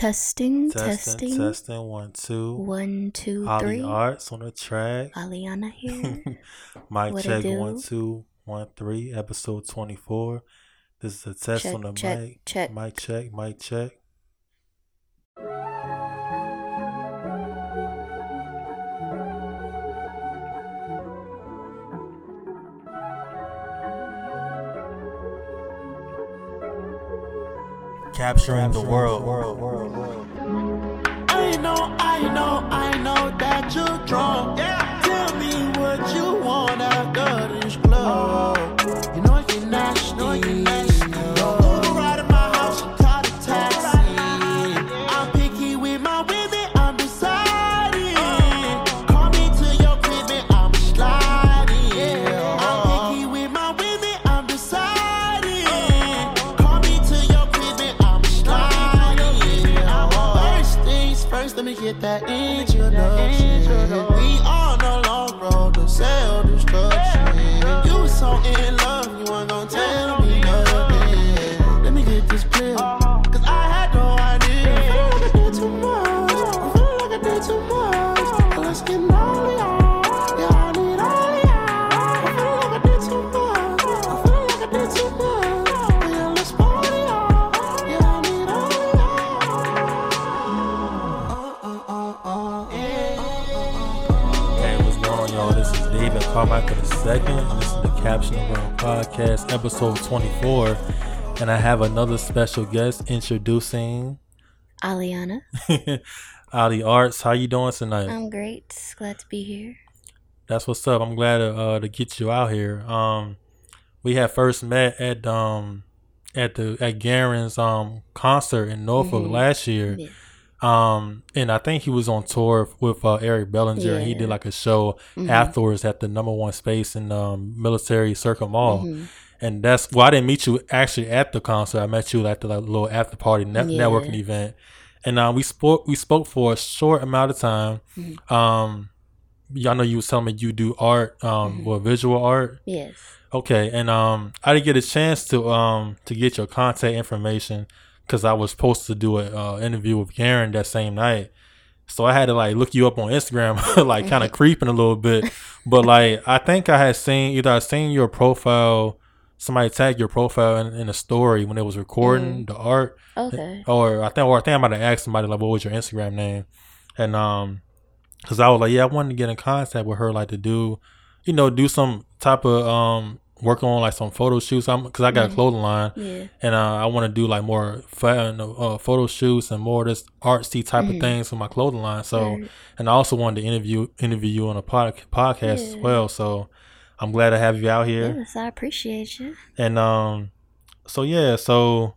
Testing, Testing, testing. testing, one, two. One, Holly three. Arts on the track. Aliana here. Mic What check, one, two, one, three. Episode 24. This is a test Check, on the check, mic. check. Mic check, mic check. Capturing the world. I know, I know, I know that you're drunk. Yeah. Y'all? This is David Carmichael II, and this is the Caption World Podcast, episode 24. And I have another special guest introducing Aliana. Ali Arts. How you doing tonight? I'm great. Glad to be here. That's what's up. I'm glad to, uh, to get you out here. Um, we had first met at um at the at Garen's um concert in Norfolk Mhm. last year. Yeah. Um, and I think he was on tour with uh, Eric Bellinger. and He did like a show Mhm. afterwards at the number one space in um Military Circle Mall. Mhm. And that's well, I didn't meet you actually at the concert. I met you at the like, little after party net- Yeah. networking event, and uh, we spoke. We spoke for a short amount of time. Mhm. Um, y'all know you was telling me you do art, um, Mhm. well, visual art. Yes. Okay, and um, I didn't get a chance to um to get your contact information because I was supposed to do an uh, interview with Garen that same night. So I had to like look you up on Instagram, like kind of creeping a little bit. But like I think I had seen either I seen your profile, somebody tagged your profile in, in a story when it was recording the art, Okay. or I think or I think I might have asked somebody like what was your Instagram name, and um, cause I was like yeah I wanted to get in contact with her like to do, you know, do some type of um work on like some photo shoots. I'm cause I got a Mhm. clothing line Yeah. and uh, I want to do like more fun, uh, photo shoots and more of this artsy type of Mhm. things for my clothing line. So, Right. and I also wanted to interview interview you on a pod, podcast as well. So, I'm glad to have you out here. Yes, I appreciate you. And um, so yeah, so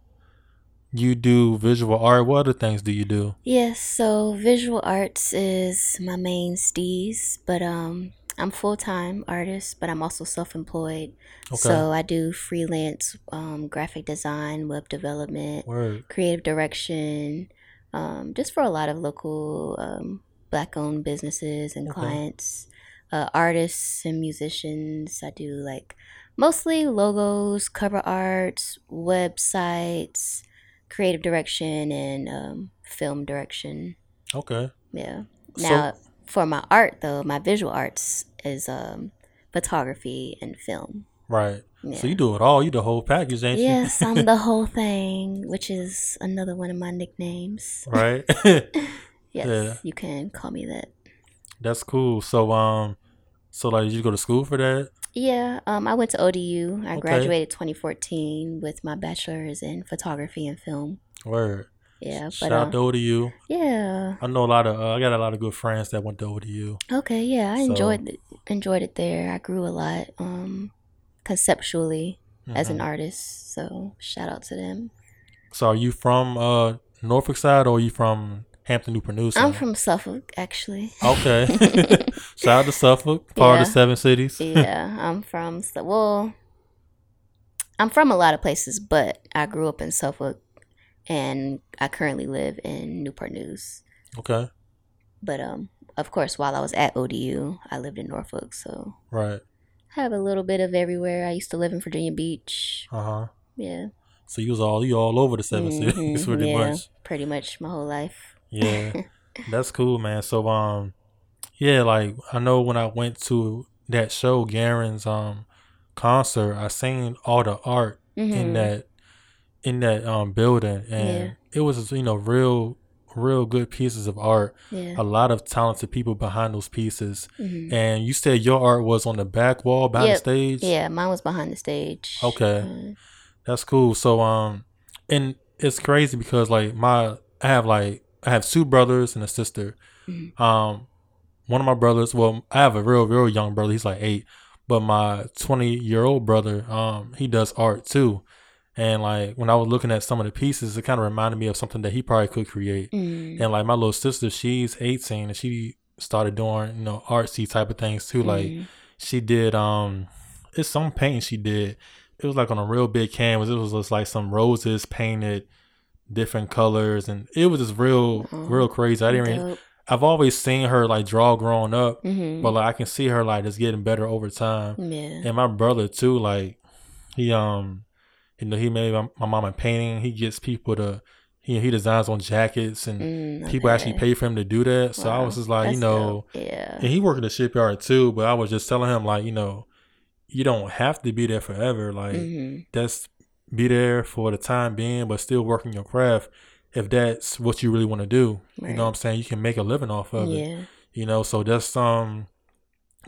you do visual art. What other things do you do? Yes, so visual arts is my main steez, but um I'm full time artist, but I'm also self employed. Okay, So I do freelance um, graphic design, web development, word. creative direction, um, just for a lot of local um, black owned businesses and Okay. clients, uh, artists and musicians. I do like mostly logos, cover arts, websites, creative direction, and um, film direction. Okay, Yeah. So- Now, for my art though, my visual arts is um, photography and film. right. Yeah. So you do it all. You the whole package, ain't Yes, you? I'm the whole thing, which is another one of my nicknames. right. Yes, Yeah. you can call me that. That's cool. So um, so like, did you go to school for that? Yeah, um, I went to ODU. I Okay. graduated 2014 with my bachelor's in photography and film. Word. Yeah, Shout but out uh, to ODU. yeah, I know a lot of. Uh, I got a lot of good friends that went over to ODU. okay, yeah, I So- enjoyed it, enjoyed it there. I grew a lot um, conceptually as an Mhm. artist, so shout out to them. So are you from uh Norfolk side or are you from Hampton Newport Producing? I'm from Suffolk, actually. Okay. Shout out to Suffolk, part of the seven cities. yeah, I'm from well, I'm from a lot of places, but I grew up in Suffolk, and I currently live in Newport News. Okay. But um, of course, while I was at ODU, I lived in Norfolk, so Right. I have a little bit of everywhere. I used to live in Virginia Beach. Uh huh. Yeah, So you was all you all over the 7 cities Mhm, pretty yeah, much. pretty much my whole life. Yeah, that's cool, man. So um, yeah, like I know when I went to that show, Garen's um concert, I seen all the art in Mhm. that in that um building, and Yeah. it was you know real real good pieces of art. Yeah. A lot of talented people behind those pieces. Mhm. And you said your art was on the back wall behind Yep. the stage. Yeah, mine was behind the stage. Okay. Mm, That's cool. So um and it's crazy because like my I have like I have two brothers and a sister. Mhm. Um one of my brothers, well, I have a real, real young brother, he's like eight. But my twenty year old brother, um, he does art too. And like when I was looking at some of the pieces, it kind of reminded me of something that he probably could create. mm, And like my little sister, she's eighteen and she started doing, you know, artsy type of things too. Like mm, she did um it's some painting she did it was like on a real big canvas it was just like some roses painted different colors and it was just real Oh, real crazy i didn't dope. i've always seen her like draw growing up Mhm. but like i can see her like just getting better over time yeah. and my brother too like he um you know he made my, my mom a painting he gets people to he, he designs on jackets and Mm, people actually pay for him to do that so i was just like you know dope. yeah. and he worked at the shipyard too, but I was just telling him like, you know, you don't have to be there forever. Like Mhm. that's be there for the time being, but still working your craft if that's what you really want to do. You know what I'm saying? You can make a living off of it. You know, so just um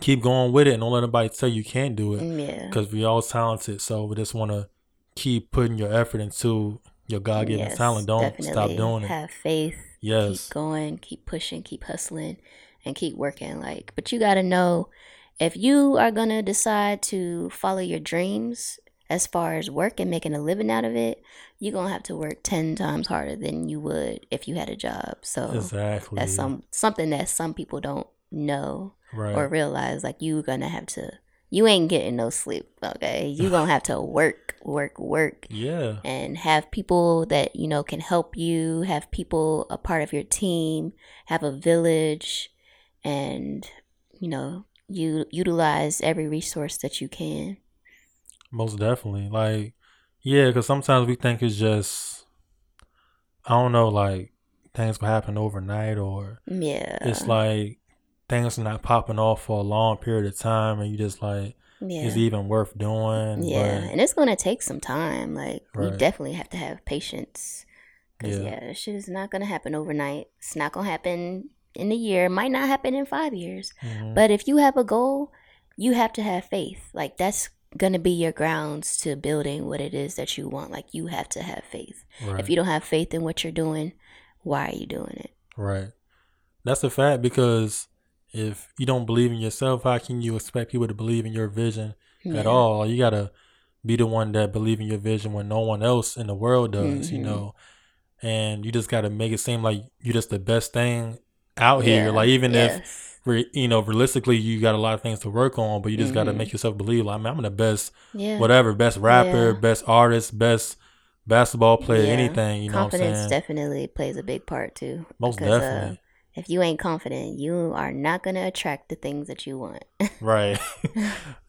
keep going with it and don't let anybody tell you can't do it. Yeah. Because we all talented. So we just wanna keep putting your effort into your God given Yes, talent. Don't stop doing it. Have faith. Yes. Keep going, keep pushing, keep hustling, and keep working. Like, but you gotta know if you are gonna decide to follow your dreams as far as work and making a living out of it, you're gonna have to work ten times harder than you would if you had a job. So Exactly. that's some something that some people don't know right. or realize. Like you're gonna have to. You ain't getting no sleep. Okay, you gonna have to work, work, work yeah. and have people that you know can help you have people a part of your team have a village and you know you utilize every resource that you can Most definitely. Like, yeah, because sometimes we think it's just, I don't know, like things will happen overnight or yeah it's like things are not popping off for a long period of time and you just like, yeah is it even worth doing? yeah But, and it's gonna take some time like Right. definitely have to have patience because Yeah. yeah. shit is not gonna happen overnight it's not gonna happen in a year it might not happen in five years Mhm. But if you have a goal, you have to have faith. Like that's gonna be your grounds to building what it is that you want. Like you have to have faith. right. If you don't have faith in what you're doing, why are you doing it? Right. That's a fact because if you don't believe in yourself, how can you expect people to believe in your vision at all? You gotta be the one that believe in your vision when no one else in the world does, you Mhm. know. And you just gotta make it seem like you're just the best thing out here. Like even if Yes. re- you know realistically you got a lot of things to work on, but you just gotta Mhm. make yourself believe like man, I'm the best, yeah. whatever, best rapper, Yeah. best artist, best basketball player, Yeah. anything. You know Confidence definitely plays a big part too. Most because, uh, definitely. If you ain't confident, you are not gonna attract the things that you want. Right.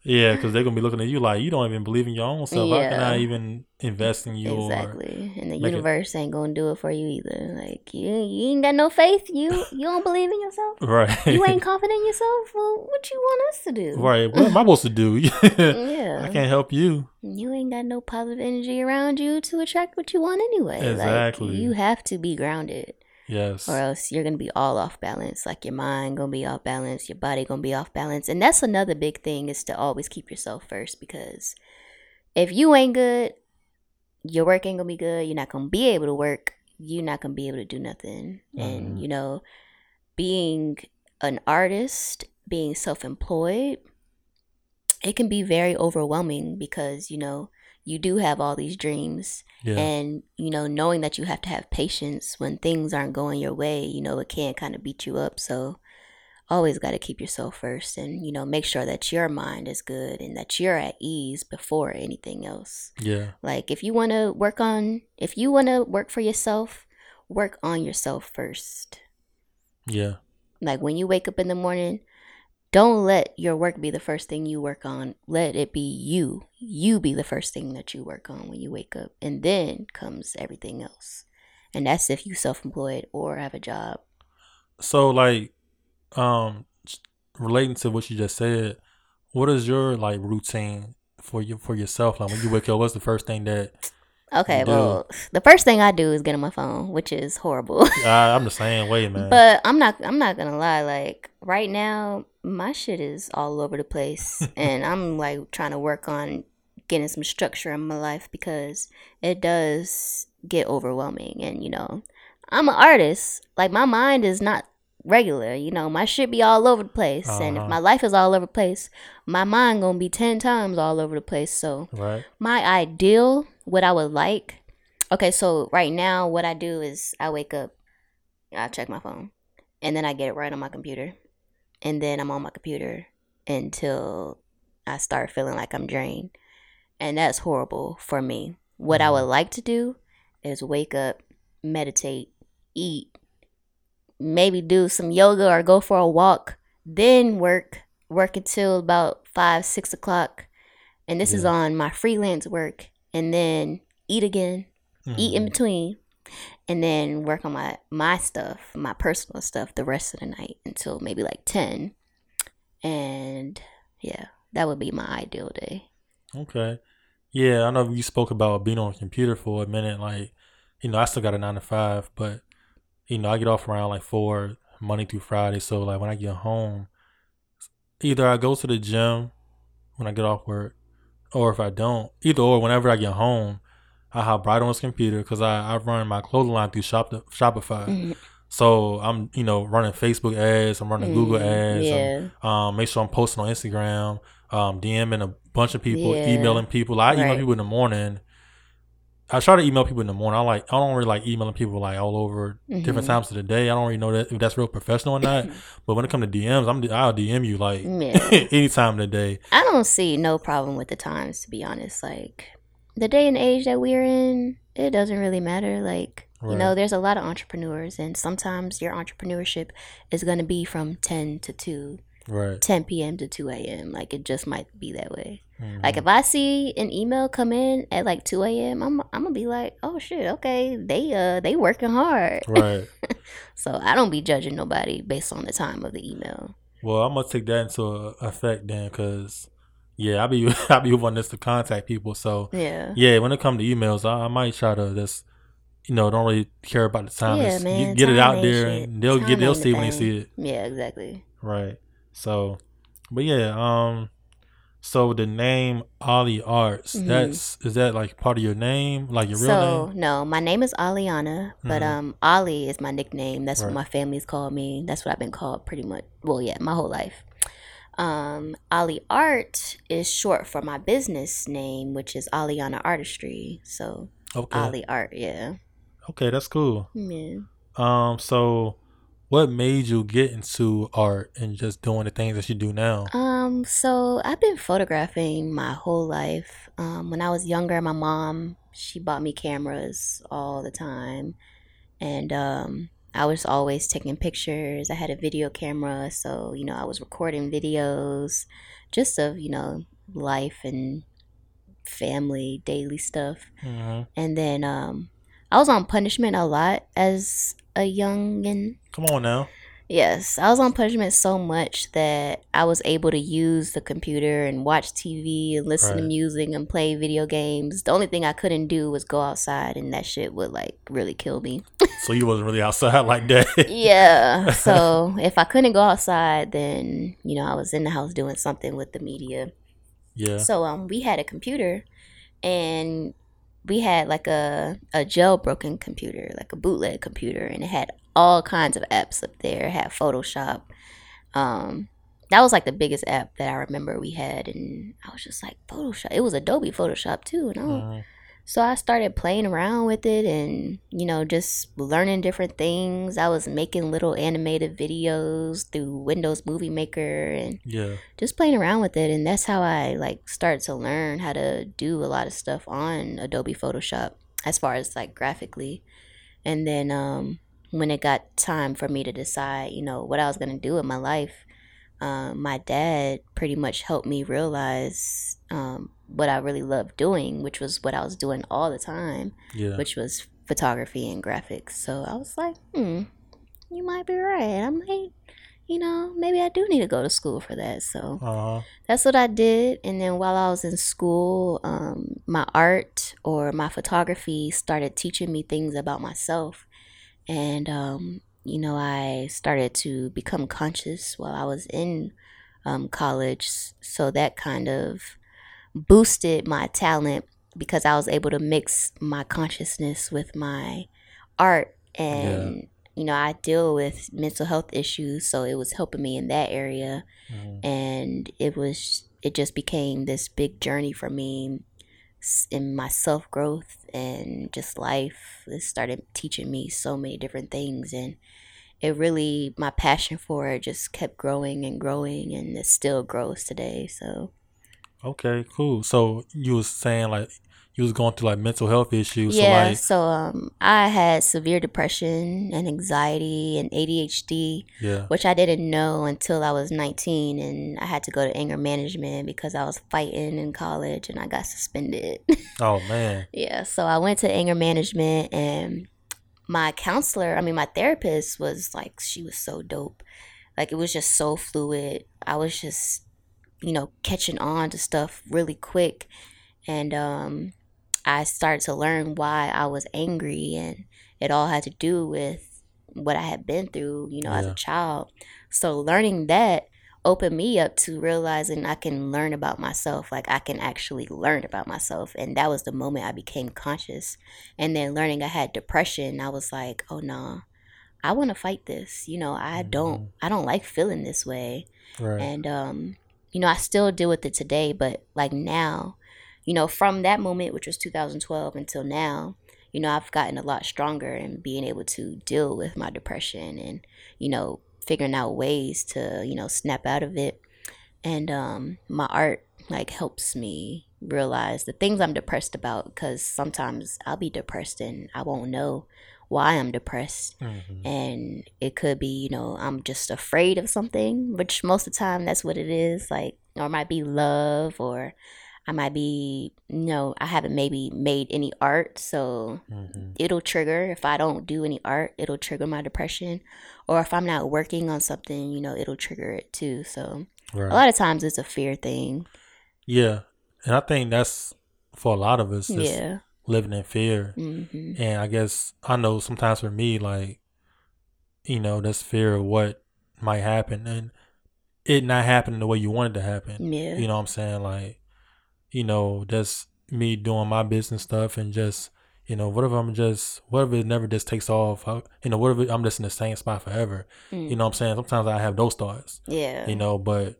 yeah, because they're gonna be looking at you like you don't even believe in your own self. How can I even invest in you? Exactly. And the make it- universe ain't gonna do it for you either. Like you, you ain't got no faith. You, you don't believe in yourself. right. you ain't confident in yourself. Well, what you want us to do? right. What am I supposed to do? Yeah. I can't help you. You ain't got no positive energy around you to attract what you want anyway. Exactly. Like, you have to be grounded, Yes. or else you're gonna be all off balance. Like your mind gonna be off balance, your body gonna be off balance, and that's another big thing is to always keep yourself first because if you ain't good, your work ain't gonna be good. You're not gonna be able to work. You're not gonna be able to do nothing. Mhm. And you know, being an artist, being self-employed, it can be very overwhelming because you know you do have all these dreams Yeah. and you know knowing that you have to have patience when things aren't going your way you know it can kind of beat you up so always got to keep yourself first and you know make sure that your mind is good and that you're at ease before anything else yeah. like if you want to work on if you want to work for yourself work on yourself first Yeah. like when you wake up in the morning don't let your work be the first thing you work on. Let it be you. You be the first thing that you work on when you wake up. And then comes everything else. And that's if you self employed or have a job. So like, um, relating to what you just said, what is your like routine for you for yourself? Like when you wake up, what's the first thing that? Okay, do. well, the first thing I do is get on my phone, which is horrible. I, I'm the same way, man. But I'm not I'm not gonna lie, like right now my shit is all over the place and I'm like trying to work on getting some structure in my life because it does get overwhelming and you know, I'm an artist. Like my mind is not regular, you know, my shit be all over the place. And if Uh-huh. my life is all over the place, my mind gonna be ten times all over the place. So right. my ideal, what I would like. Okay, so right now, what I do is I wake up, I check my phone, and then I get it right on my computer, and then I'm on my computer until I start feeling like I'm drained, and that's horrible for me. What I mm-hmm. would like to do is wake up, meditate, eat, maybe do some yoga or go for a walk, then work, work until about five, six o'clock. And this is on my freelance work, and then eat again, eat in Mhm. between, and then work on my my stuff, my personal stuff, the rest of the night until maybe like ten. And yeah, that would be my ideal day. Okay. Yeah, I know you spoke about being on a computer for a minute. Like, you know, I still got a nine to five, but you know, I get off around like four Monday through Friday. So like when I get home, either I go to the gym when I get off work, or if I don't, either or whenever I get home, I hop right on this computer because I, I run my clothing line through Shop Shopify. Mhm. So I'm you know running Facebook ads, I'm running Google Mhm. ads, Yeah. um, make sure I'm posting on Instagram, um, DMing a bunch of people, Yeah. emailing people. I email Right. people in the morning. I try to email people in the morning. I like I don't really like emailing people like all over different Mhm. times of the day. I don't really know that if that's real professional or not. but when it comes to DMs, I'm I'll DM you like Yeah. any time of the day. I don't see no problem with the times, to be honest. Like the day and age that we're in, it doesn't really matter. Like you know, there's a lot of entrepreneurs, and sometimes your entrepreneurship is gonna be from ten to two, Right. 10 p.m. to two a.m. Like it just might be that way. Mhm. Like if I see an email come in at like two a.m., I'm I'm gonna be like, oh shit, okay, they uh they working hard. right. So I don't be judging nobody based on the time of the email. Well, I'm gonna take that into effect then, cause yeah, I be I be wanting this to contact people. So Yeah. yeah, when it comes to emails, I, I might try to just you know don't really care about the time. Yeah, Just man, get, get it out there, shit. and they'll Time get they'll ain't the see when they see it. Yeah, exactly. Right. So, but yeah, um, so the name Ollie Arts, Mhm. that's is that like part of your name, like your real so name? no, no. my name is Aliana, but Mhm. um, Ollie is my nickname. That's Right. what my family's called me. That's what I've been called pretty much. Well, yeah, my whole life. Um, Ollie Art is short for my business name, which is Aliana Artistry. So Okay. Ollie Art, yeah, Okay, that's cool. yeah. Um, so what made you get into art and just doing the things that you do now? Um, so I've been photographing my whole life. Um, when I was younger, my mom she bought me cameras all the time, and um, I was always taking pictures. I had a video camera, so you know I was recording videos, just of you know life and family, daily stuff. hmm And then um, I was on punishment a lot as a youngin. Come on now. Yes, I was on punishment so much that I was able to use the computer and watch TV and listen to music and play video games. The only thing I couldn't do was go outside, and that shit would like really kill me. So you wasn't really outside like that. yeah. So if I couldn't go outside, then you know I was in the house doing something with the media. yeah. So um, we had a computer, and we had like a a jailbroken computer, like a bootleg computer, and it had all kinds of apps up there. It had Photoshop. Um, that was like the biggest app that I remember we had, and I was just like Photoshop. It was Adobe Photoshop too, and I Mhm. So I started playing around with it and, you know, just learning different things. I was making little animated videos through Windows Movie Maker and Yeah. just playing around with it. And that's how I like started to learn how to do a lot of stuff on Adobe Photoshop as far as like graphically. And then um, when it got time for me to decide, you know, what I was going to do in my life, um, my dad pretty much helped me realize um, what I really loved doing, which was what I was doing all the time, Yeah. which was photography and graphics. So I was like, hmm, you might be right. I might, you know, maybe I do need to go to school for that. So uh huh. that's what I did. And then while I was in school, um, my art or my photography started teaching me things about myself. And, um, you know, I started to become conscious while I was in um, college. So that kind of boosted my talent because I was able to mix my consciousness with my art. And, you know, I deal with mental health issues. So it was helping me in that area Mhm. and it was it just became this big journey for me in my self growth and just life it started teaching me so many different things and it really my passion for it just kept growing and growing and it still grows today so Okay, cool. So you was saying like you was going through like mental health issues. yeah So like, so um i had severe depression and anxiety and adhd yeah. which I didn't know until I was 19 and I had to go to anger management because I was fighting in college and I got suspended. Oh man. yeah, so I went to anger management and my counselor, I mean my therapist was like she was so dope. Like it was just so fluid. I was just you know catching on to stuff really quick and um I started to learn why I was angry and it all had to do with what I had been through, you know, as a child. So learning that opened me up to realizing I can learn about myself. Like I can actually learn about myself. And that was the moment I became conscious. And then learning I had depression, I was like, oh no, I want to fight this. You know, I don't I don't like feeling this way Right. and um you know i still deal with it today but like now you know from that moment which was 2012 until now you know i've gotten a lot stronger in being able to deal with my depression and you know figuring out ways to you know snap out of it. And um my art like helps me realize the things i'm depressed about because sometimes i'll be depressed and i won't know why i'm depressed Mhm. and it could be you know i'm just afraid of something which most of the time that's what it is like or it might be love or i might be you know i haven't maybe made any art so Mhm. it'll trigger if i don't do any art it'll trigger my depression or if i'm not working on something you know it'll trigger it too so Right. a lot of times it's a fear thing Yeah, and I think that's for a lot of us. Yeah living in fear, hmm and I guess I know sometimes for me, like you know, that's fear of what might happen, and it not happening the way you want it to happen. yeah You know what I'm saying? Like, you know, that's me doing my business stuff and just, you know, what if I'm just, what if it never just takes off? I, you know, what if I'm just in the same spot forever? Mm. You know what I'm saying? Sometimes I have those thoughts, yeah you know, but,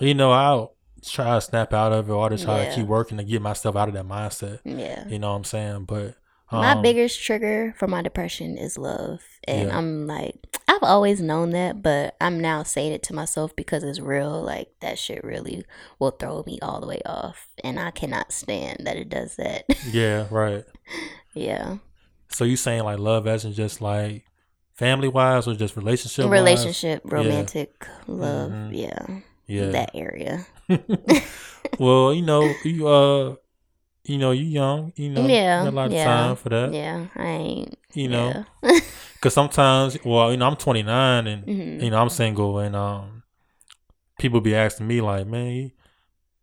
you know, I'll try to snap out of it or just try Yeah. to keep working to get myself out of that mindset. yeah You know what I'm saying? But, my um, biggest trigger for my depression is love and Yeah. i'm like i've always known that but i'm now saying it to myself because it's real like that shit really will throw me all the way off and i cannot stand that it does that Yeah, right. yeah So you saying like love isn't just like family wise or just relationship relationship romantic love Mhm. yeah Yeah. that area well, you know, you uh, you know, you young, you know, yeah you got a lot of yeah, time for that, yeah i ain't you know, yeah. because sometimes, well, you know, I'm 29 and Mhm. you know I'm single, and um, people be asking me like, man, you,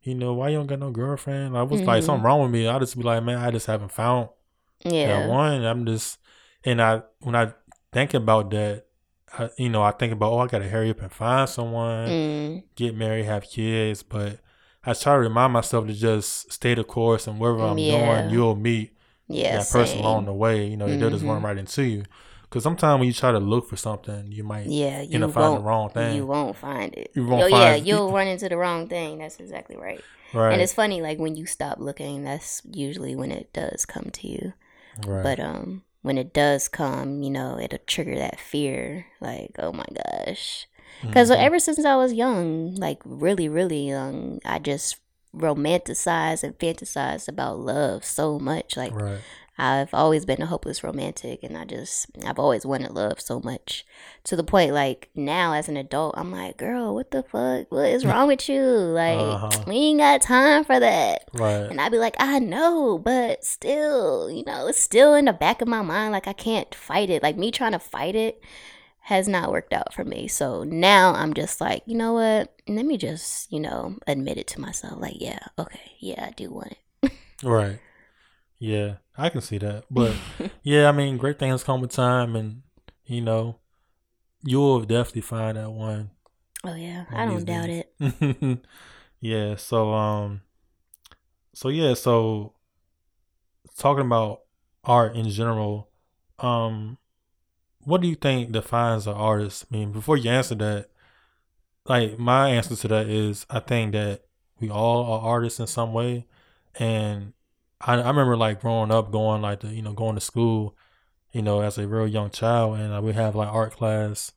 you know, why you don't got no girlfriend? Like, was like Mhm. something wrong with me? I just be like, man, I just haven't found yeah that one. I'm just, and I when I think about that, I, you know, I think about, oh, I gotta hurry up and find someone. Mm, get married, have kids, but I try to remind myself to just stay the course and wherever I'm Yeah. going, you'll meet yeah that person same. along the way. You know, they'll just run Mhm. right into you. Because sometimes when you try to look for something, you might yeah you end up finding the wrong thing. You won't find it. You won't oh yeah, you'll run into the wrong thing. That's exactly right. right. And it's funny, like when you stop looking, that's usually when it does come to you. right. But um, when it does come, you know, it'll trigger that fear. Like, oh my gosh, because Mhm. ever since I was young, like really, really young, I just romanticize and fantasize about love so much. Like right. I've always been a hopeless romantic and I just I've always wanted love so much to the point like now as an adult I'm like, girl, what the fuck? What is wrong with you? Like Uh-huh. we ain't got time for that. Right. And I'd be like, I know, but still, you know, it's still in the back of my mind. Like I can't fight it. Like me trying to fight it has not worked out for me. So now I'm just like, you know what? Let me just, you know, admit it to myself. Like, yeah, okay, yeah, I do want it. Right. Yeah, I can see that. But yeah, I mean, great things come with time, and you know, you'll definitely find that one. Oh yeah, One I don't doubt days. it. yeah. So um, so yeah. So talking about art in general, um, what do you think defines an artist? I mean, before you answer that, like my answer to that is, I think that we all are artists in some way, and I, I remember like growing up, going like the you know going to school, you know, as a real young child, and uh, we have like art class,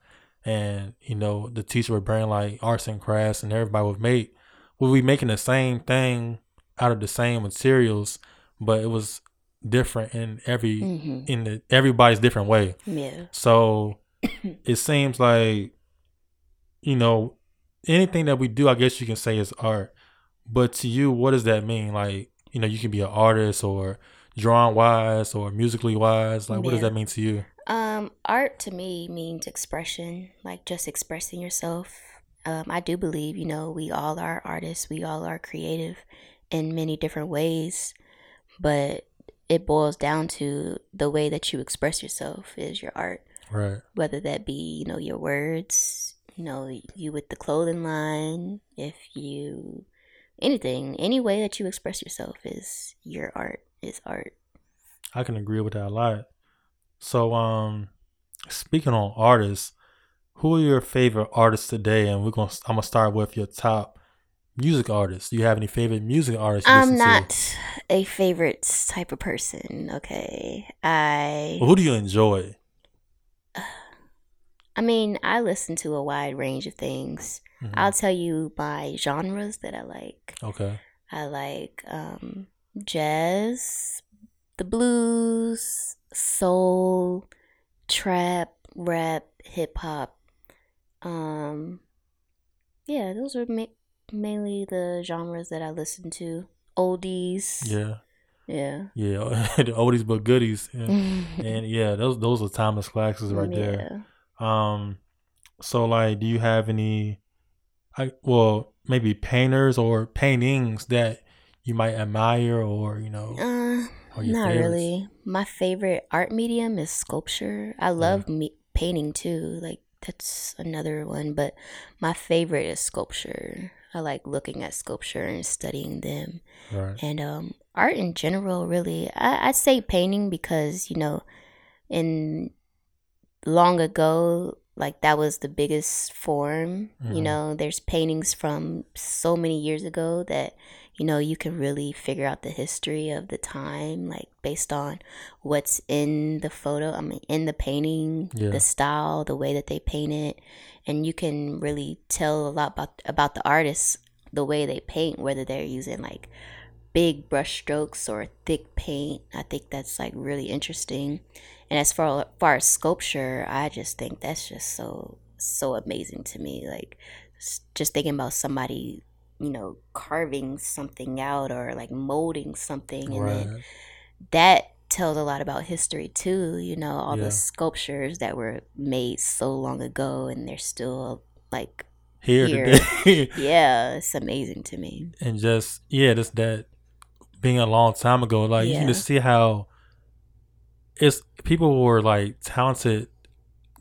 and you know the teacher would bring like arts and crafts, and everybody would make, would be making the same thing out of the same materials, but it was different in every hmm in the everybody's different way. Yeah. So it seems like, you know, anything that we do, I guess you can say is art. But to you, what does that mean? Like, you know, you can be an artist or drawing wise or musically wise. Like, what does that mean to you? Um, art to me means expression, like just expressing yourself. Um, I do believe, you know, we all are artists, we all are creative in many different ways, but it boils down to the way that you express yourself is your art, Right. whether that be, you know, your words, you know, you with the clothing line, if you anything, any way that you express yourself is your art, is art. I can agree with that a lot. So, um, speaking on artists, who are your favorite artists today? And we're gonna, I'm gonna start with your top music artists. Do you have any favorite music artists? I'm listen to? not a favorite type of person. Okay, I Well, who do you enjoy? I mean I listen to a wide range of things. Mhm. I'll tell you by genres that I like. Okay. I like um, jazz, the blues, soul, trap, rap, hip hop. Um, yeah, those are ma- mainly the genres that I listen to. Oldies, Yeah. yeah. Yeah, the oldies but goodies, yeah. and yeah, those those are timeless classics right there. Um, so like, do you have any, I well maybe painters or paintings that you might admire or you know Uh, not favorites? really. My favorite art medium is sculpture. I love me- painting too. Like that's another one, but my favorite is sculpture. I like looking at sculpture and studying them. Right. And um, art in general, really, I, I say painting because you know, in long ago, like that was the biggest form. You Mhm. know, there's paintings from so many years ago that you know you can really figure out the history of the time, like based on what's in the photo. I mean, in the painting, Yeah. the style, the way that they paint it, and you can really tell a lot about about the artists the way they paint, whether they're using like big brush strokes or thick paint. I think that's like really interesting. And as far, far as sculpture, I just think that's just so so amazing to me. Like just thinking about somebody, you know, carving something out or like molding something, and then that tells a lot about history too. You know, all Yeah. the sculptures that were made so long ago, and they're still like, Here Here. today, yeah, it's amazing to me. and just yeah, just that being a long time ago. Like you can just see how it's people were like talented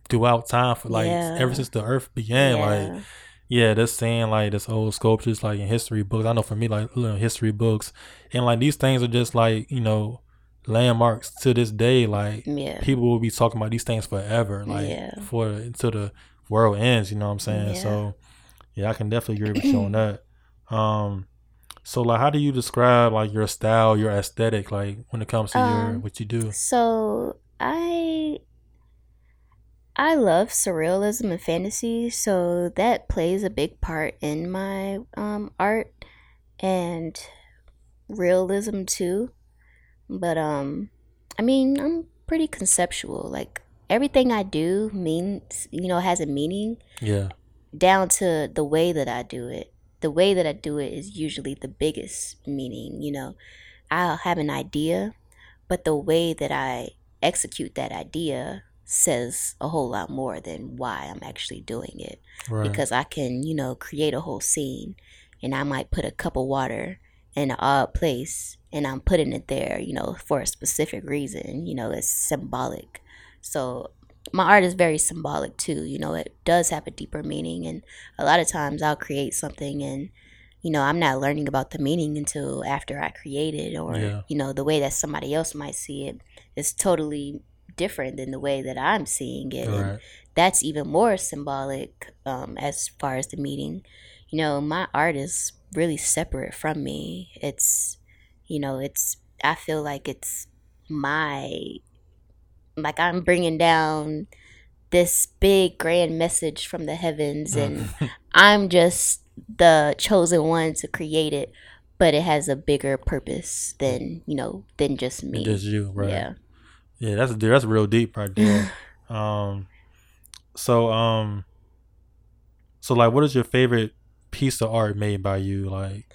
throughout time for like Yeah. ever since the earth began. Like Yeah. yeah, they're saying like this old sculptures like in history books. I know for me like know, history books and like these things are just like you know landmarks to this day. Like yeah. people will be talking about these things forever, like Yeah. for until the world ends. You know what I'm saying? Yeah. So yeah, I can definitely agree with you on that. Um, so like, how do you describe like your style, your aesthetic, like when it comes to your Um, what you do? So I I love surrealism and fantasy, so that plays a big part in my um, art and realism too. But um, I mean, I'm pretty conceptual. Like everything I do means, you know, has a meaning Yeah. down to the way that I do it. The way that I do it is usually the biggest meaning, you know. I'll have an idea, but the way that I execute that idea says a whole lot more than why I'm actually doing it. Right. Because I can, you know, create a whole scene and I might put a cup of water in an odd place and I'm putting it there, you know, for a specific reason. You know, it's symbolic. So my art is very symbolic too. You know, it does have a deeper meaning and a lot of times I'll create something and you know, I'm not learning about the meaning until after I create it or Yeah. you know, the way that somebody else might see it is totally different than the way that I'm seeing it. And Right. that's even more symbolic um, as far as the meaning. You know, my art is really separate from me. It's, you know, it's, I feel like it's my, like I'm bringing down this big grand message from the heavens and I'm just the chosen one to create it, but it has a bigger purpose than, you know, than just me. Just you, right? Yeah. Yeah, that's that's real deep right there. um, so um, so like, what is your favorite piece of art made by you? Like,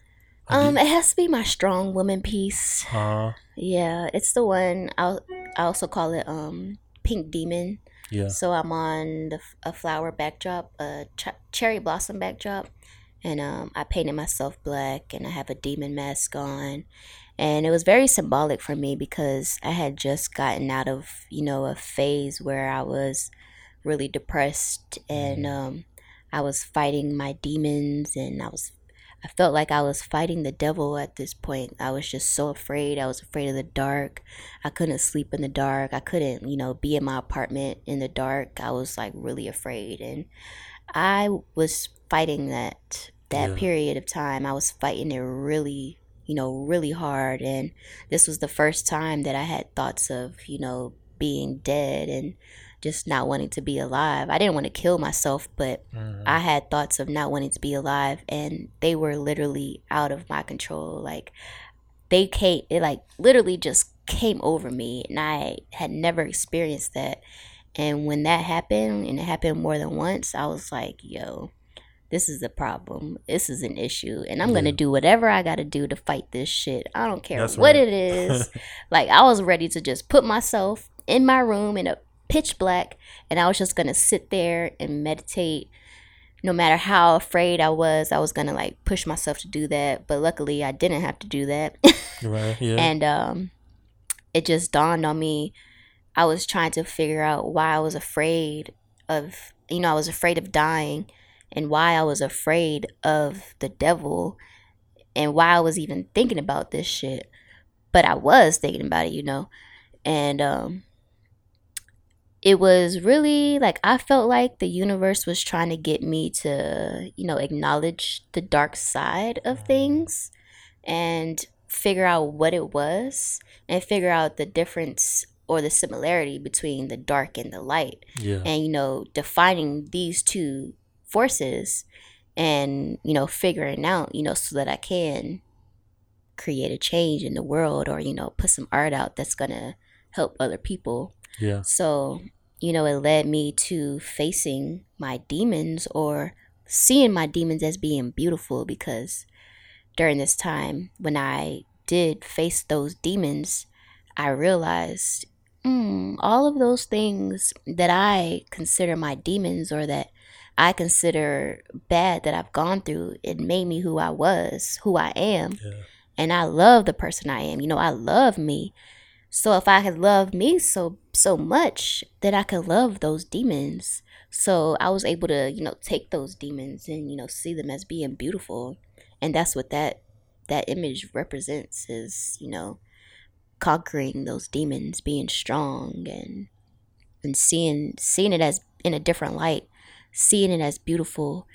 Um, it has to be my strong woman piece. uh, Yeah, it's the one. I I also call it um pink demon. yeah, So I'm on the, a flower backdrop, a ch- cherry blossom backdrop, and um I painted myself black, and I have a demon mask on, and it was very symbolic for me because I had just gotten out of you know a phase where I was really depressed and um I was fighting my demons and I was I felt like I was fighting the devil at this point. I was just so afraid. I was afraid of the dark. I couldn't sleep in the dark. I couldn't, you know, be in my apartment in the dark. I was like really afraid and I was fighting that that Yeah. period of time. I was fighting it really, you know, really hard and this was the first time that I had thoughts of, you know, being dead and just not wanting to be alive. I didn't want to kill myself, but Mhm. I had thoughts of not wanting to be alive, and they were literally out of my control. Like they came, it like literally just came over me, and I had never experienced that. And when that happened, and it happened more than once, I was like, "Yo, this is a problem. This is an issue, and I'm gonna do whatever I gotta do to fight this shit. I don't care That's what right. it is. like I was ready to just put myself in my room in a pitch black and I was just gonna sit there and meditate. No matter how afraid I was, I was gonna like push myself to do that. But luckily I didn't have to do that. right, yeah, and um it just dawned on me I was trying to figure out why I was afraid of you know, I was afraid of dying and why I was afraid of the devil and why I was even thinking about this shit. But I was thinking about it, you know. And um it was really like I felt like the universe was trying to get me to, you know, acknowledge the dark side of things and figure out what it was and figure out the difference or the similarity between the dark and the light yeah, and you know defining these two forces and you know figuring out you know so that i can create a change in the world or you know put some art out that's gonna help other people yeah, so you know it led me to facing my demons or seeing my demons as being beautiful because during this time when i did face those demons i realized mm, all of those things that I consider my demons or that I consider bad that I've gone through, it made me who I was, who I am. yeah, And I love the person I am. You know, I love me. So if I could love me so so much, then I could love those demons. So I was able to, you know, take those demons and, you know, see them as being beautiful. And that's what that that image represents is, you know, conquering those demons, being strong and and seeing seeing it as in a different light, seeing it as beautiful.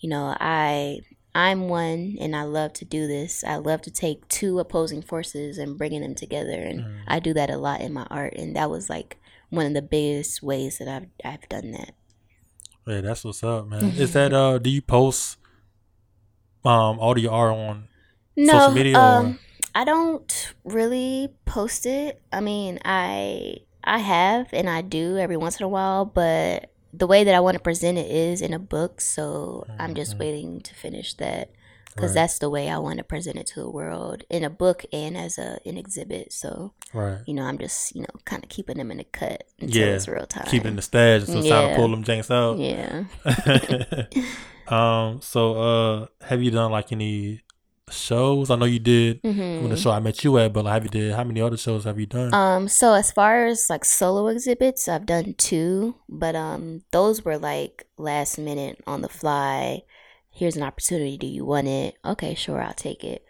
You know, I I'm one and I love to do this. I love to take two opposing forces and bringing them together and Mm. I do that a lot in my art and that was like one of the biggest ways that I've I've done that. yeah. That's what's up, man. Is that uh? Do you post um all your art on No, social media? um, I don't really post it. I mean, I I have and I do every once in a while, but the way that I want to present it is in a book, so I'm just waiting to finish that because Right. that's the way I want to present it to the world in a book and as a an exhibit. So Right. you know, I'm just you know kind of keeping them in the cut until Yeah. it's real time. Keeping the stash until it's time to pull them janks out. yeah. um. So, uh, have you done like any shows? I know you did hmm when the show I met you at, but like, have you did how many other shows have you done? Um, so as far as like solo exhibits, I've done two, but um, those were like last minute on the fly. Here's an opportunity. Do you want it? Okay, sure, I'll take it.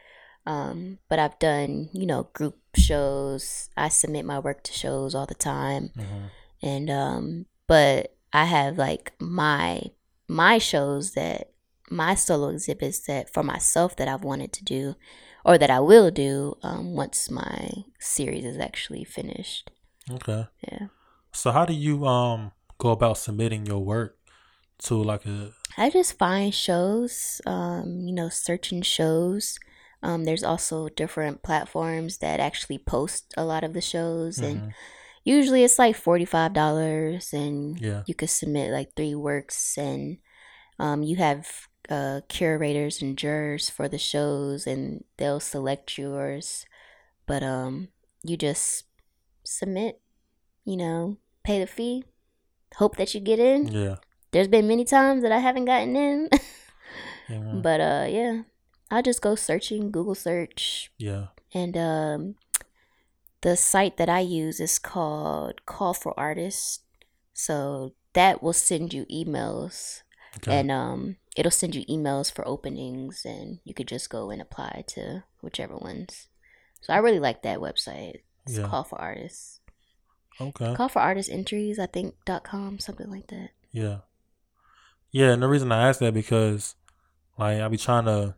Um, but I've done, you know, group shows. I submit my work to shows all the time, Mhm. and um, but I have like my my shows that my solo exhibits that for myself that I've wanted to do or that I will do um, once my series is actually finished. Okay. Yeah. So, how do you um go about submitting your work to like a I just find shows, um, you know, searching shows. Um, there's also different platforms that actually post a lot of the shows, and Mhm. usually it's like $45 and Yeah. you could submit like three works and um, you have uh, curators and jurors for the shows and they'll select yours. But um, you just submit you know pay the fee hope that you get in. Yeah. There's been many times that i haven't gotten in. Yeah but uh yeah i just go searching google search. Yeah. And um, the site that I use is called Call for Artists. So that will send you emails, okay. And um, it'll send you emails for openings, and you could just go and apply to whichever ones. So I really like that website. It's Yeah. Call for Artists. okay Call for Artist Entries, I think dot com, something like that. Yeah. Yeah, and the reason I ask that because like I be trying to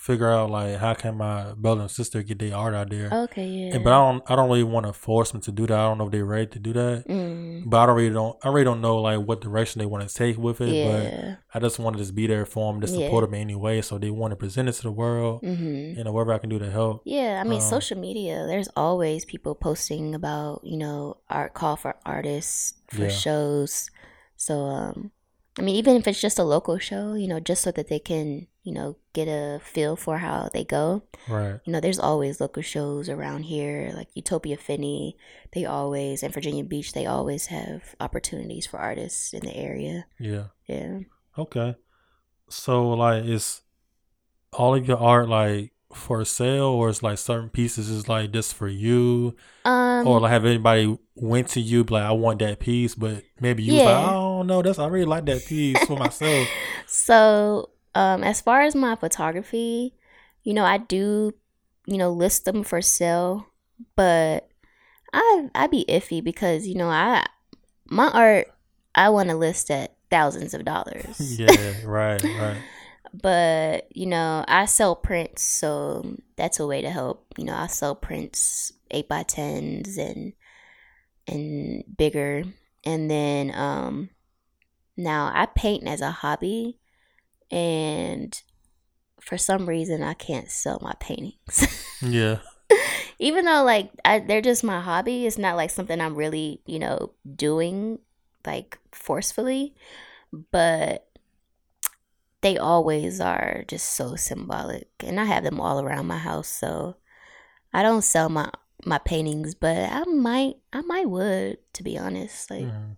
figure out like how can my brother and sister get their art out there. Okay, yeah. And, but I don't I don't really want to force them to do that. I don't know if they're ready to do that. Mm, But I don't really don't I really don't know like what direction they want to take with it. yeah. But I just want to just be there for them, to Yeah. support them anyway. So they want to present it to the world. Mm-hmm. You know, whatever I can do to help. Yeah, I mean, Um, social media, there's always people posting about, you know, art call for artists for Yeah. shows. So, um, I mean, even if it's just a local show, you know, just so that they can, you know, get a feel for how they go. Right. You know, there's always local shows around here, like Utopia Finney. They always, and Virginia Beach, they always have opportunities for artists in the area. Yeah. Yeah. Okay. So like is all of your art like for sale or is like certain pieces is like just for you? Um, or like have anybody went to you like I want that piece, but maybe you was like, Yeah. I don't know, that's I really like that piece for myself. So, um, as far as my photography, you know, I do, you know, list them for sale, but I I'd be iffy because you know I my art I want to list at thousands of dollars. yeah, right, right. but you know I sell prints, so that's a way to help. You know, I sell prints eight by tens and and bigger, and then um now I paint as a hobby, and for some reason I can't sell my paintings. Yeah. Even though like I, they're just my hobby, it's not like something I'm really you know doing like forcefully, but they always are just so symbolic, and I have them all around my house. So I don't sell my my paintings, but I might I might would to be honest. Like Mhm.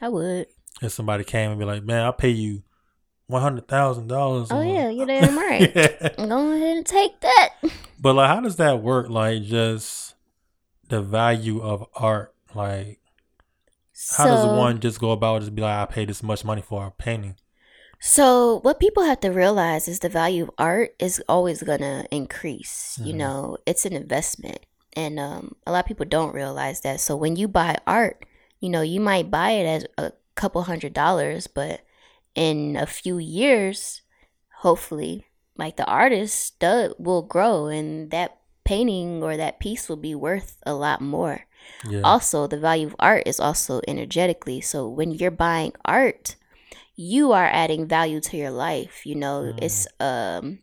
I would. If somebody came and be like, Man, I'll pay you one hundred thousand dollars. Oh yeah, you're damn right. Go ahead and take that. But like, how does that work? Like, just the value of art. Like, how does one just go about just be like, I pay this much money for a painting? So, what people have to realize is the value of art is always going to increase. You Mhm. know, it's an investment. And um, a lot of people don't realize that. So, when you buy art, you know, you might buy it as a couple hundred dollars, but in a few years, hopefully, like the artist does, will grow and that painting or that piece will be worth a lot more Yeah. also the value of art is also energetically so when you're buying art you are adding value to your life you know Mm. it's um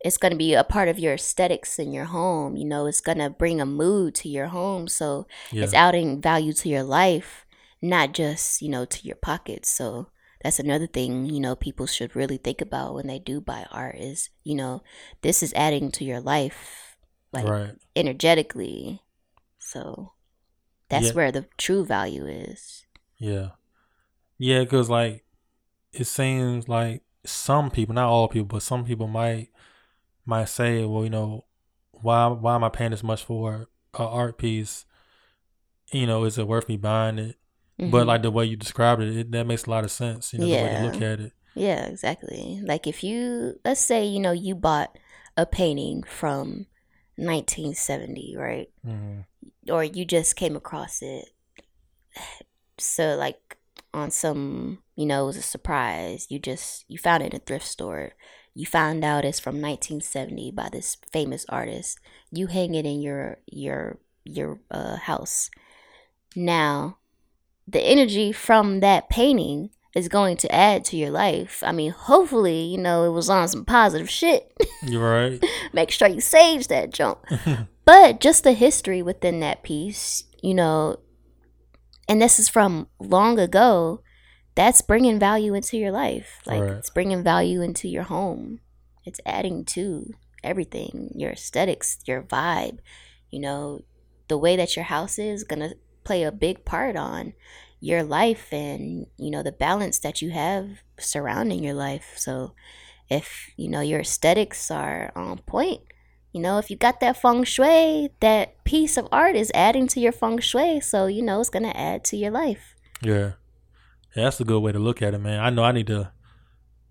it's going to be a part of your aesthetics in your home. You know, it's going to bring a mood to your home. So Yeah. it's adding value to your life, not just, you know, to your pockets. So that's another thing, you know, people should really think about when they do buy art is, you know, this is adding to your life, like right. energetically. So that's Yeah. where the true value is. Yeah. Yeah, because like it seems like some people, not all people, but some people might might say, well, you know, why why am I paying this much for a art piece? You know, is it worth me buying it? But Mhm. like the way you described it, it, that makes a lot of sense. You know, the way Yeah. to look at it. Yeah, exactly. Like if you let's say, you know, you bought a painting from 1970, right? hmm Or you just came across it. So like on some, you know, it was a surprise. You just you found it in a thrift store. You found out it's from 1970 by this famous artist. You hang it in your your your uh, house. Now, the energy from that painting is going to add to your life. I mean, hopefully, you know, it was on some positive shit. You're right. Make sure you sage that junk. but just the history within that piece, you know, and this is from long ago, that's bringing value into your life. Like, Right. it's bringing value into your home. It's adding to everything your aesthetics, your vibe, you know, the way that your house is going to play a big part on your life and you know the balance that you have surrounding your life so if you know your aesthetics are on point you know if you got that feng shui that piece of art is adding to your feng shui so you know it's going to add to your life Yeah. yeah, that's a good way to look at it, man. I know I need to,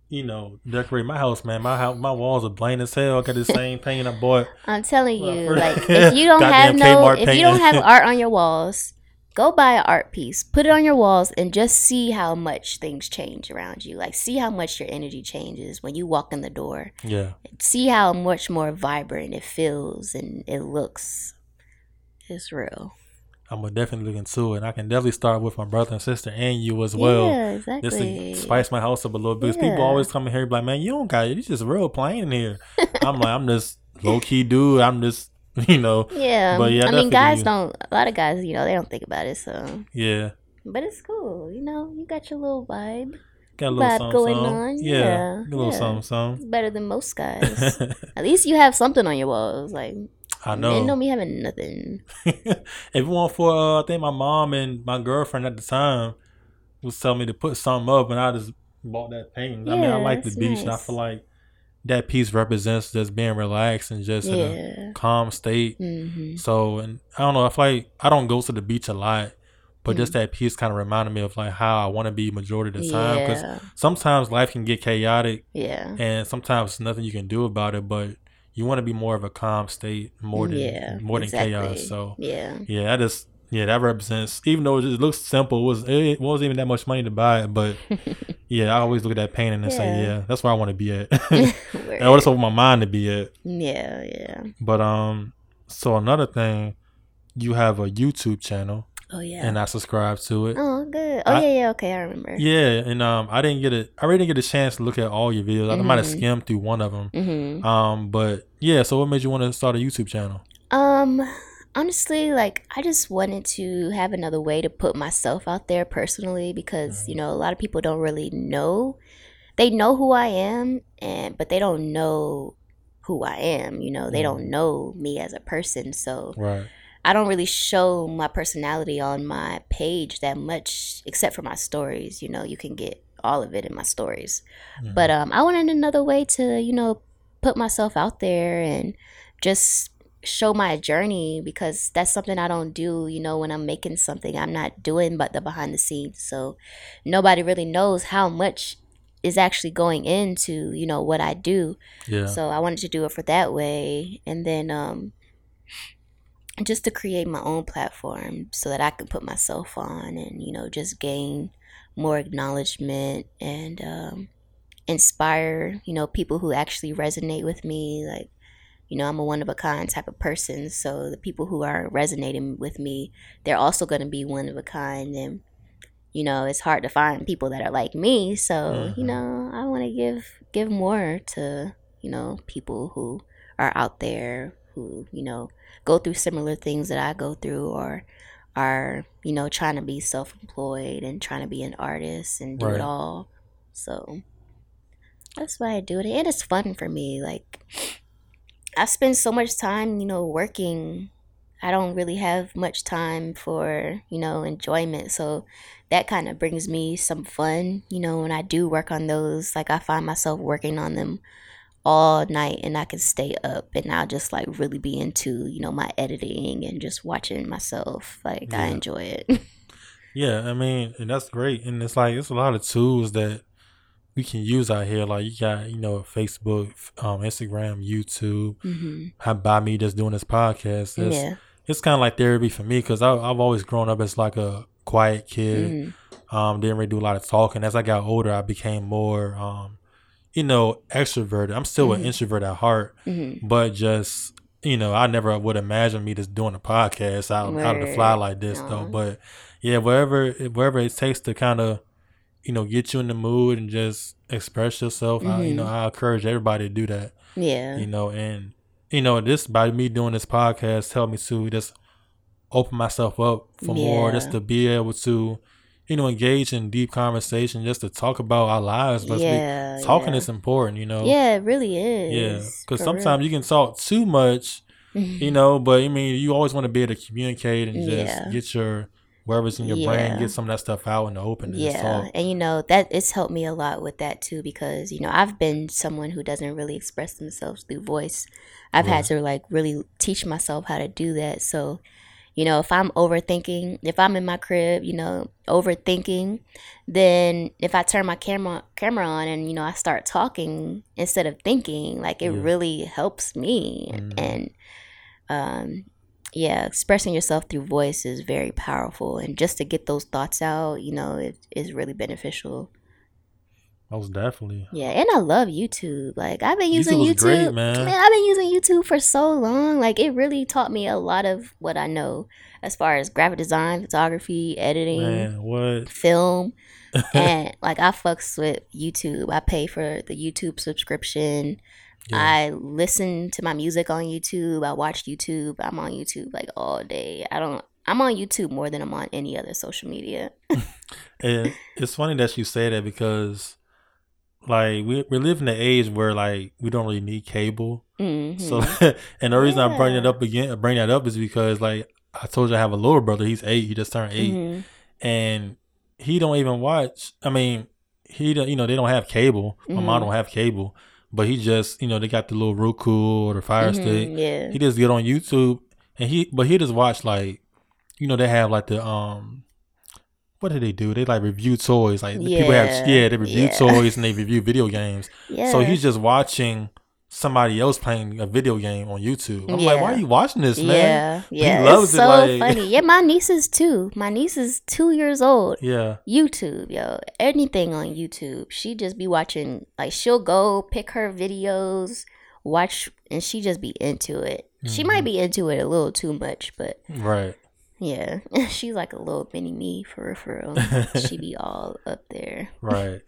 you know, decorate my house, man. My house, my walls are plain as hell. I got the same paint I bought. i'm telling you like if you don't have no if you don't have art on your walls go buy an art piece put it on your walls and just see how much things change around you like see how much your energy changes when you walk in the door Yeah, see how much more vibrant it feels and it looks it's real I'm gonna definitely look into it. And I can definitely start with my brother and sister and you as well. yeah exactly. Just to spice my house up a little bit. 'Cause Yeah. People always come in here and be like, man, you don't got it. It's just real plain in here. I'm like, I'm just low key dude. I'm just, you know, yeah But yeah, i mean guys don't a lot of guys you know they don't think about it so yeah. but it's cool you know you got your little vibe Got a little Vibe something, going something. on, Yeah, yeah, a little yeah. something, something. better than most guys at least you have something on your walls like I men know. don't be having nothing if it weren't for, uh, I think my mom and my girlfriend at the time was telling me to put something up, and I just bought that painting. I mean, I like the beach, and I feel like that piece represents just being relaxed and just in a calm state. hmm So, and I don't know, I feel like I don't go to the beach a lot, but Mm. just that piece kind of reminded me of like how I want to be majority of the time. Because yeah sometimes life can get chaotic, yeah and sometimes nothing you can do about it. But you want to be more of a calm state, more than yeah more than exactly. chaos. So, yeah yeah, I just yeah, that represents. Even though it just looks simple, it was it wasn't even that much money to buy it, but yeah, I always look at that painting and say, Yeah. yeah, that's where I want to be at. Word. and that's what my mind to be at. yeah yeah But um, so another thing, you have a YouTube channel, oh yeah and I subscribe to it. Oh, good. Oh, I- yeah, yeah. Okay, I remember. Yeah, and um, I didn't get it. I really didn't get a chance to look at all your videos. I might have Mhm. skimmed through one of them. hmm Um, but yeah. So what made you want to start a YouTube channel? Um, honestly, like I just wanted to have another way to put myself out there personally because you know a lot of people don't really know. They know who I am, and but they don't know who I am. You know, they Mhm. don't know me as a person. So Right. I don't really show my personality on my page that much, except for my stories. You know, you can get all of it in my stories. Mhm. But um, I wanted another way to, you know, put myself out there and just show my journey because that's something I don't do. You know, when I'm making something, I'm not doing but the behind the scenes. So nobody really knows how much is actually going into, you know, what I do. yeah. So I wanted to do it for that way. And then um just to create my own platform so that I can put myself on and, you know, just gain more acknowledgement and um inspire, you know, people who actually resonate with me. Like, you know, I'm a one of a kind type of person. So the people who are resonating with me, they're also gonna be one of a kind and you know, it's hard to find people that are like me. So, you Mhm. know, I wanna give give more to you know, people who are out there who, you know, go through similar things that I go through or are, you know, trying to be self employed and trying to be an artist and do Right. it all. So that's why I do it. And it's fun for me. Like I spend so much time, you know, working. I don't really have much time for, you know, enjoyment. So that kind of brings me some fun, you know, when I do work on those. Like I find myself working on them all night and I can stay up and I'll just like really be into, you know, my editing and just watching myself. Like I enjoy it. Yeah, I mean, and that's great. And it's like it's a lot of tools that we can use out here. Like you got, you know, Facebook, um, Instagram, YouTube. hmm How by me just doing this podcast. It's, Yeah. it's kind of like therapy for me because I've always grown up as like a quiet kid. Mhm. Um, didn't really do a lot of talking. As I got older, I became more, um, you know, extroverted. I'm still Mhm. an introvert at heart, hmm but just you know, I never would imagine me just doing a podcast out, out of the fly like this though. But yeah, wherever wherever it takes to kind of you know get you in the mood and just express yourself, I, you know, Mhm. I encourage everybody to do that. Yeah. You know, and you know this by me doing this podcast helped me to just open myself up for more, just to be able to you know engage in deep conversation, just to talk about our lives. Let's be- yeah. talking yeah. is important, you know. Yeah, it really is. Yeah, because sometimes you can talk too much, you know. But I mean, you always want to be able to communicate and just Yeah. get your whatever's in your brain, get some of that stuff out in the open. And Yeah, and you know that it's helped me a lot with that too because you know I've been someone who doesn't really express themselves through voice. I've had to like really teach myself how to do that. So, you know, if I'm overthinking, if I'm in my crib, you know, overthinking, then if I turn my camera camera on and you know I start talking instead of thinking, like it Yeah. really helps me. Mhm. And um yeah, expressing yourself through voice is very powerful and just to get those thoughts out, you know, it is really beneficial. Most definitely. Yeah, and I love YouTube. Like I've been using YouTube YouTube. great, man. I've been using YouTube for so long. Like it really taught me a lot of what I know as far as graphic design, photography, editing, Man, what? film. and like I fucks with YouTube. I pay for the YouTube subscription. Yeah. I listen to my music on YouTube. I watch YouTube. I'm on YouTube like all day. I don't I'm on YouTube more than I'm on any other social media. And it's funny that you say that because, like, we we live in an age where like we don't really need cable. Mhm. So, and the reason I bring it up again, bring that up is because like I told you I have a little brother. He's eight. He just turned 8 Mhm. and he don't even watch. I mean, he don't. You know, they don't have cable. My mom Mhm. don't have cable, but he just you know they got the little Roku or the Fire Mhm, Stick. Yeah. He just get on YouTube and he, but he just watch like, you know, they have like the um. What do they do? They like review toys. Like the people have, Yeah, yeah, they review yeah. toys and they review video games. yeah. So he's just watching somebody else playing a video game on YouTube. I'm like, why are you watching this, man? Yeah, yeah, loves it's it, so like- funny. Yeah, my niece is too. My niece is two years old. Yeah, YouTube, yo, anything on YouTube. She just be watching. Like she'll go pick her videos, watch, and she just be into it. She might Mhm. be into it a little too much, but right. yeah, she's like a little mini me for real, for real. she be all up there. right.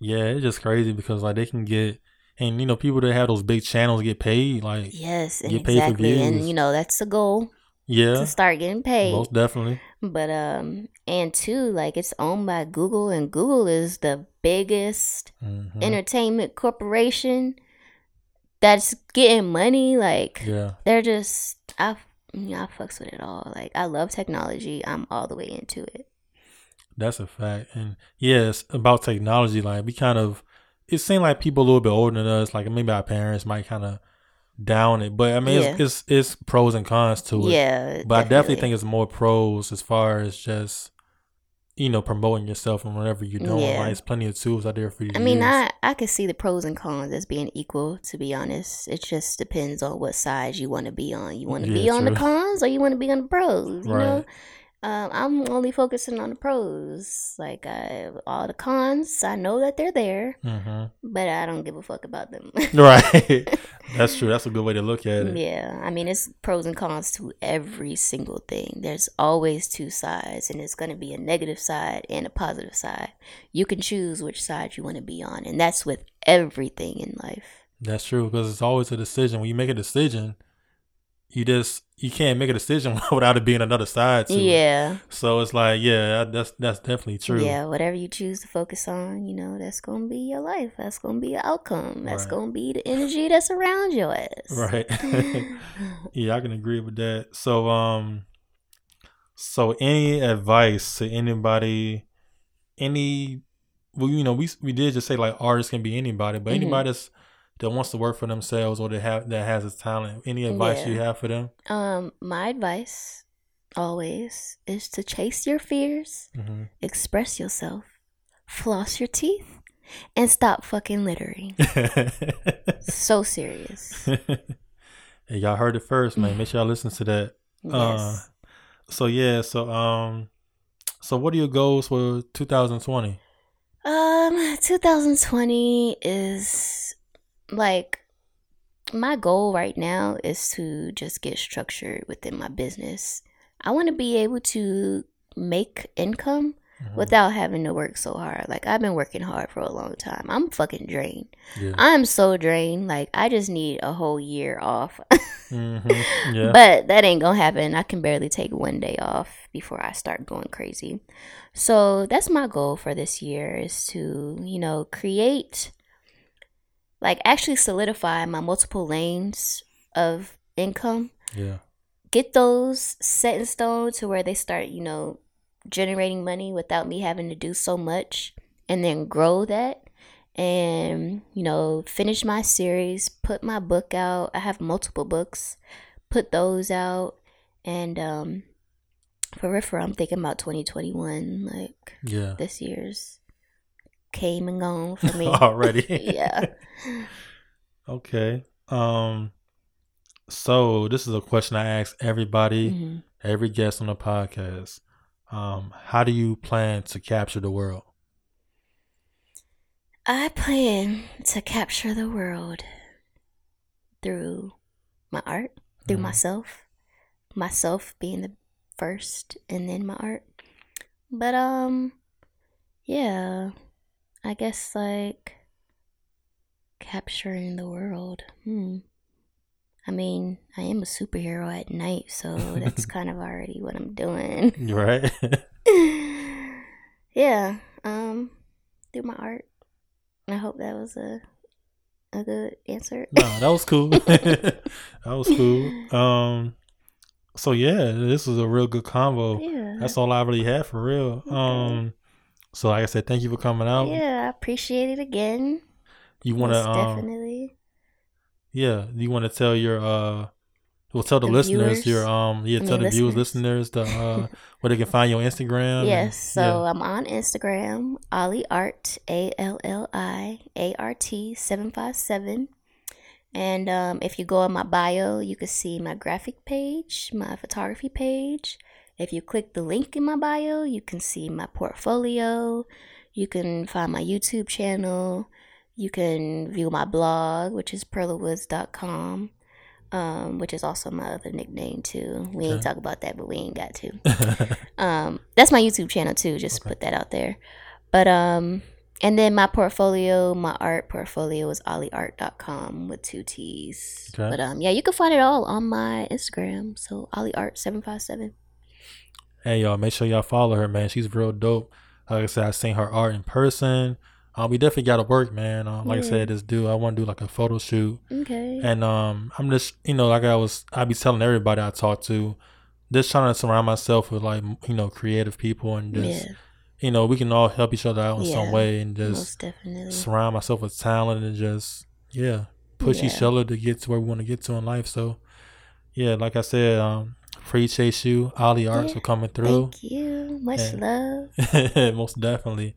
Yeah, it's just crazy because like they can get, and you know, people that have those big channels get paid. Like, Yes, Get paid for exactly, and you know that's the goal yeah, to start getting paid. most definitely. But um and two, like it's owned by Google and Google is the biggest Mhm. entertainment corporation that's getting money. Like Yeah, they're just I yeah, I fucks with it all. Like I love technology. I'm all the way into it. that's a fact. And yes, about technology, like we kind of, it seemed like people a little bit older than us, like maybe our parents might kind of down it. But I mean, Yeah. it's, it's it's pros and cons to it. Yeah. But I definitely think it's more pros as far as just you know promoting yourself and whatever you're doing. Yeah. Like, there's plenty of tools out there for you. I to mean, use. I I could see the pros and cons as being equal. To be honest, it just depends on what side you want to be on. You want to be Yeah, on the cons, or you want to be on the pros. You know, Right. Um, I'm only focusing on the pros. Like I, all the cons, I know that they're there, Mhm. but I don't give a fuck about them. right. That's true. That's a good way to look at it. yeah, I mean, it's pros and cons to every single thing. There's always two sides, and it's going to be a negative side and a positive side. You can choose which side you want to be on, and that's with everything in life. That's true because it's always a decision. When you make a decision, you just you can't make a decision without it being another side to it. Yeah. So it's like, yeah, that's that's definitely true. Yeah, whatever you choose to focus on, you know, that's gonna be your life. That's gonna be your outcome. That's Right. gonna be the energy that's around your ass. Right. yeah, I can agree with that. So, um, so any advice to anybody, any, well, you know, we we did just say like artists can be anybody, but Mhm. anybody that's that wants to work for themselves or that have that has a talent. Any advice you have for them? Um, my advice always is to chase your fears, hmm express yourself, floss your teeth, and stop fucking littering. so serious. hey, y'all heard it first, man. Make sure y'all listen to that. Uh, Yes. so yeah, so um, so what are your goals for 2020? Um, 2020 is like my goal right now is to just get structured within my business. I want to be able to make income Mhm. without having to work so hard. Like I've been working hard for a long time. I'm fucking drained. Yeah. I'm so drained. Like I just need a whole year off. hmm Yeah. But that ain't gonna happen. I can barely take one day off before I start going crazy. So that's my goal for this year is to, you know, create like actually solidify my multiple lanes of income. yeah. Get those set in stone to where they start, you know, generating money without me having to do so much and then grow that and you know finish my series put my book out i have multiple books put those out and um for refer i'm thinking about 2021 like Yeah. this year's came and gone for me Already. yeah Okay. Um. So this is a question I ask everybody, Mhm. every guest on the podcast. Um, how do you plan to capture the world? i plan to capture the world through my art through Mhm. myself myself being the first and then my art but um yeah i guess like capturing the world hmm i mean i am a superhero at night so that's kind of already what i'm doing right? yeah um through my art i hope that was a a good answer no, that was cool. that was cool. Um. So yeah, this was a real good combo. yeah That's all I really had for real. Um. So like I said, thank you for coming out. yeah i appreciate it again You want to um. definitely Yeah, you want to tell your uh, well, tell the, The listeners viewers? your um, yeah, I tell mean, the viewers, listeners. the uh, where they can find you on Instagram. and- Yes, so yeah. I'm on Instagram, Ali Art, A L L I A R T seven five seven. And um, if you go on my bio, you can see my graphic page, my photography page. If you click the link in my bio, you can see my portfolio. You can find my YouTube channel. You can view my blog, which is perlawoods.com, um, which is also my other nickname too. We ain't Okay. talk about that, but we ain't got to. Um, that's my YouTube channel too. Just Okay. put that out there. But um, and then my portfolio, my art portfolio is ollieart.com with two T's. Okay. But um, yeah, you can find it all on my Instagram. So ollieart seven five seven. Hey y'all, make sure y'all follow her, man. She's real dope. Like I said, I seen her art in person. Um, we definitely got to work, man. Um, like I Yeah. said, this dude, I want to do like a photo shoot, Okay. and um, I'm just, you know, like I was, I be telling everybody I talk to, just trying to surround myself with like, you know, creative people and just, yeah, you know, we can all help each other out in some way and just surround myself with talent and just yeah push each other to get to where we want to get to in life so yeah like i said um appreciate you ali arts Yeah, for coming through. Thank you. Much And- love. most definitely.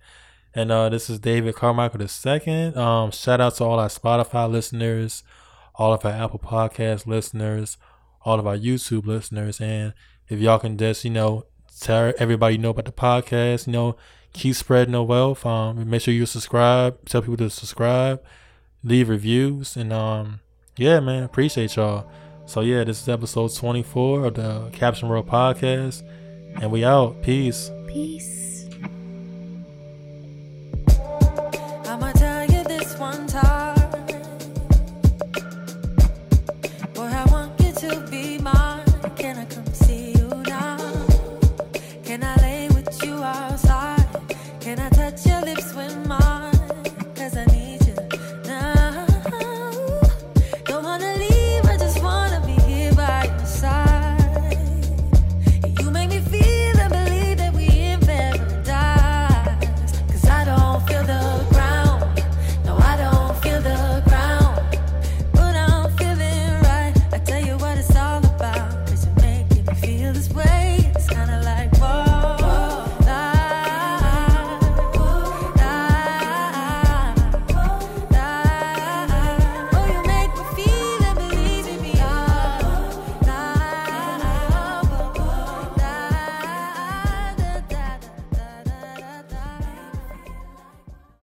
And uh this is david carmichael the second. Um shout out to all our spotify listeners all of our apple podcast listeners all of our youtube listeners. And if y'all can just you know tell everybody you know about the podcast you know keep spreading the wealth. Um make sure you subscribe. Tell people to subscribe. Leave reviews. And um yeah man appreciate y'all so yeah this is episode 24 of the Capture World podcast and we out peace Peace.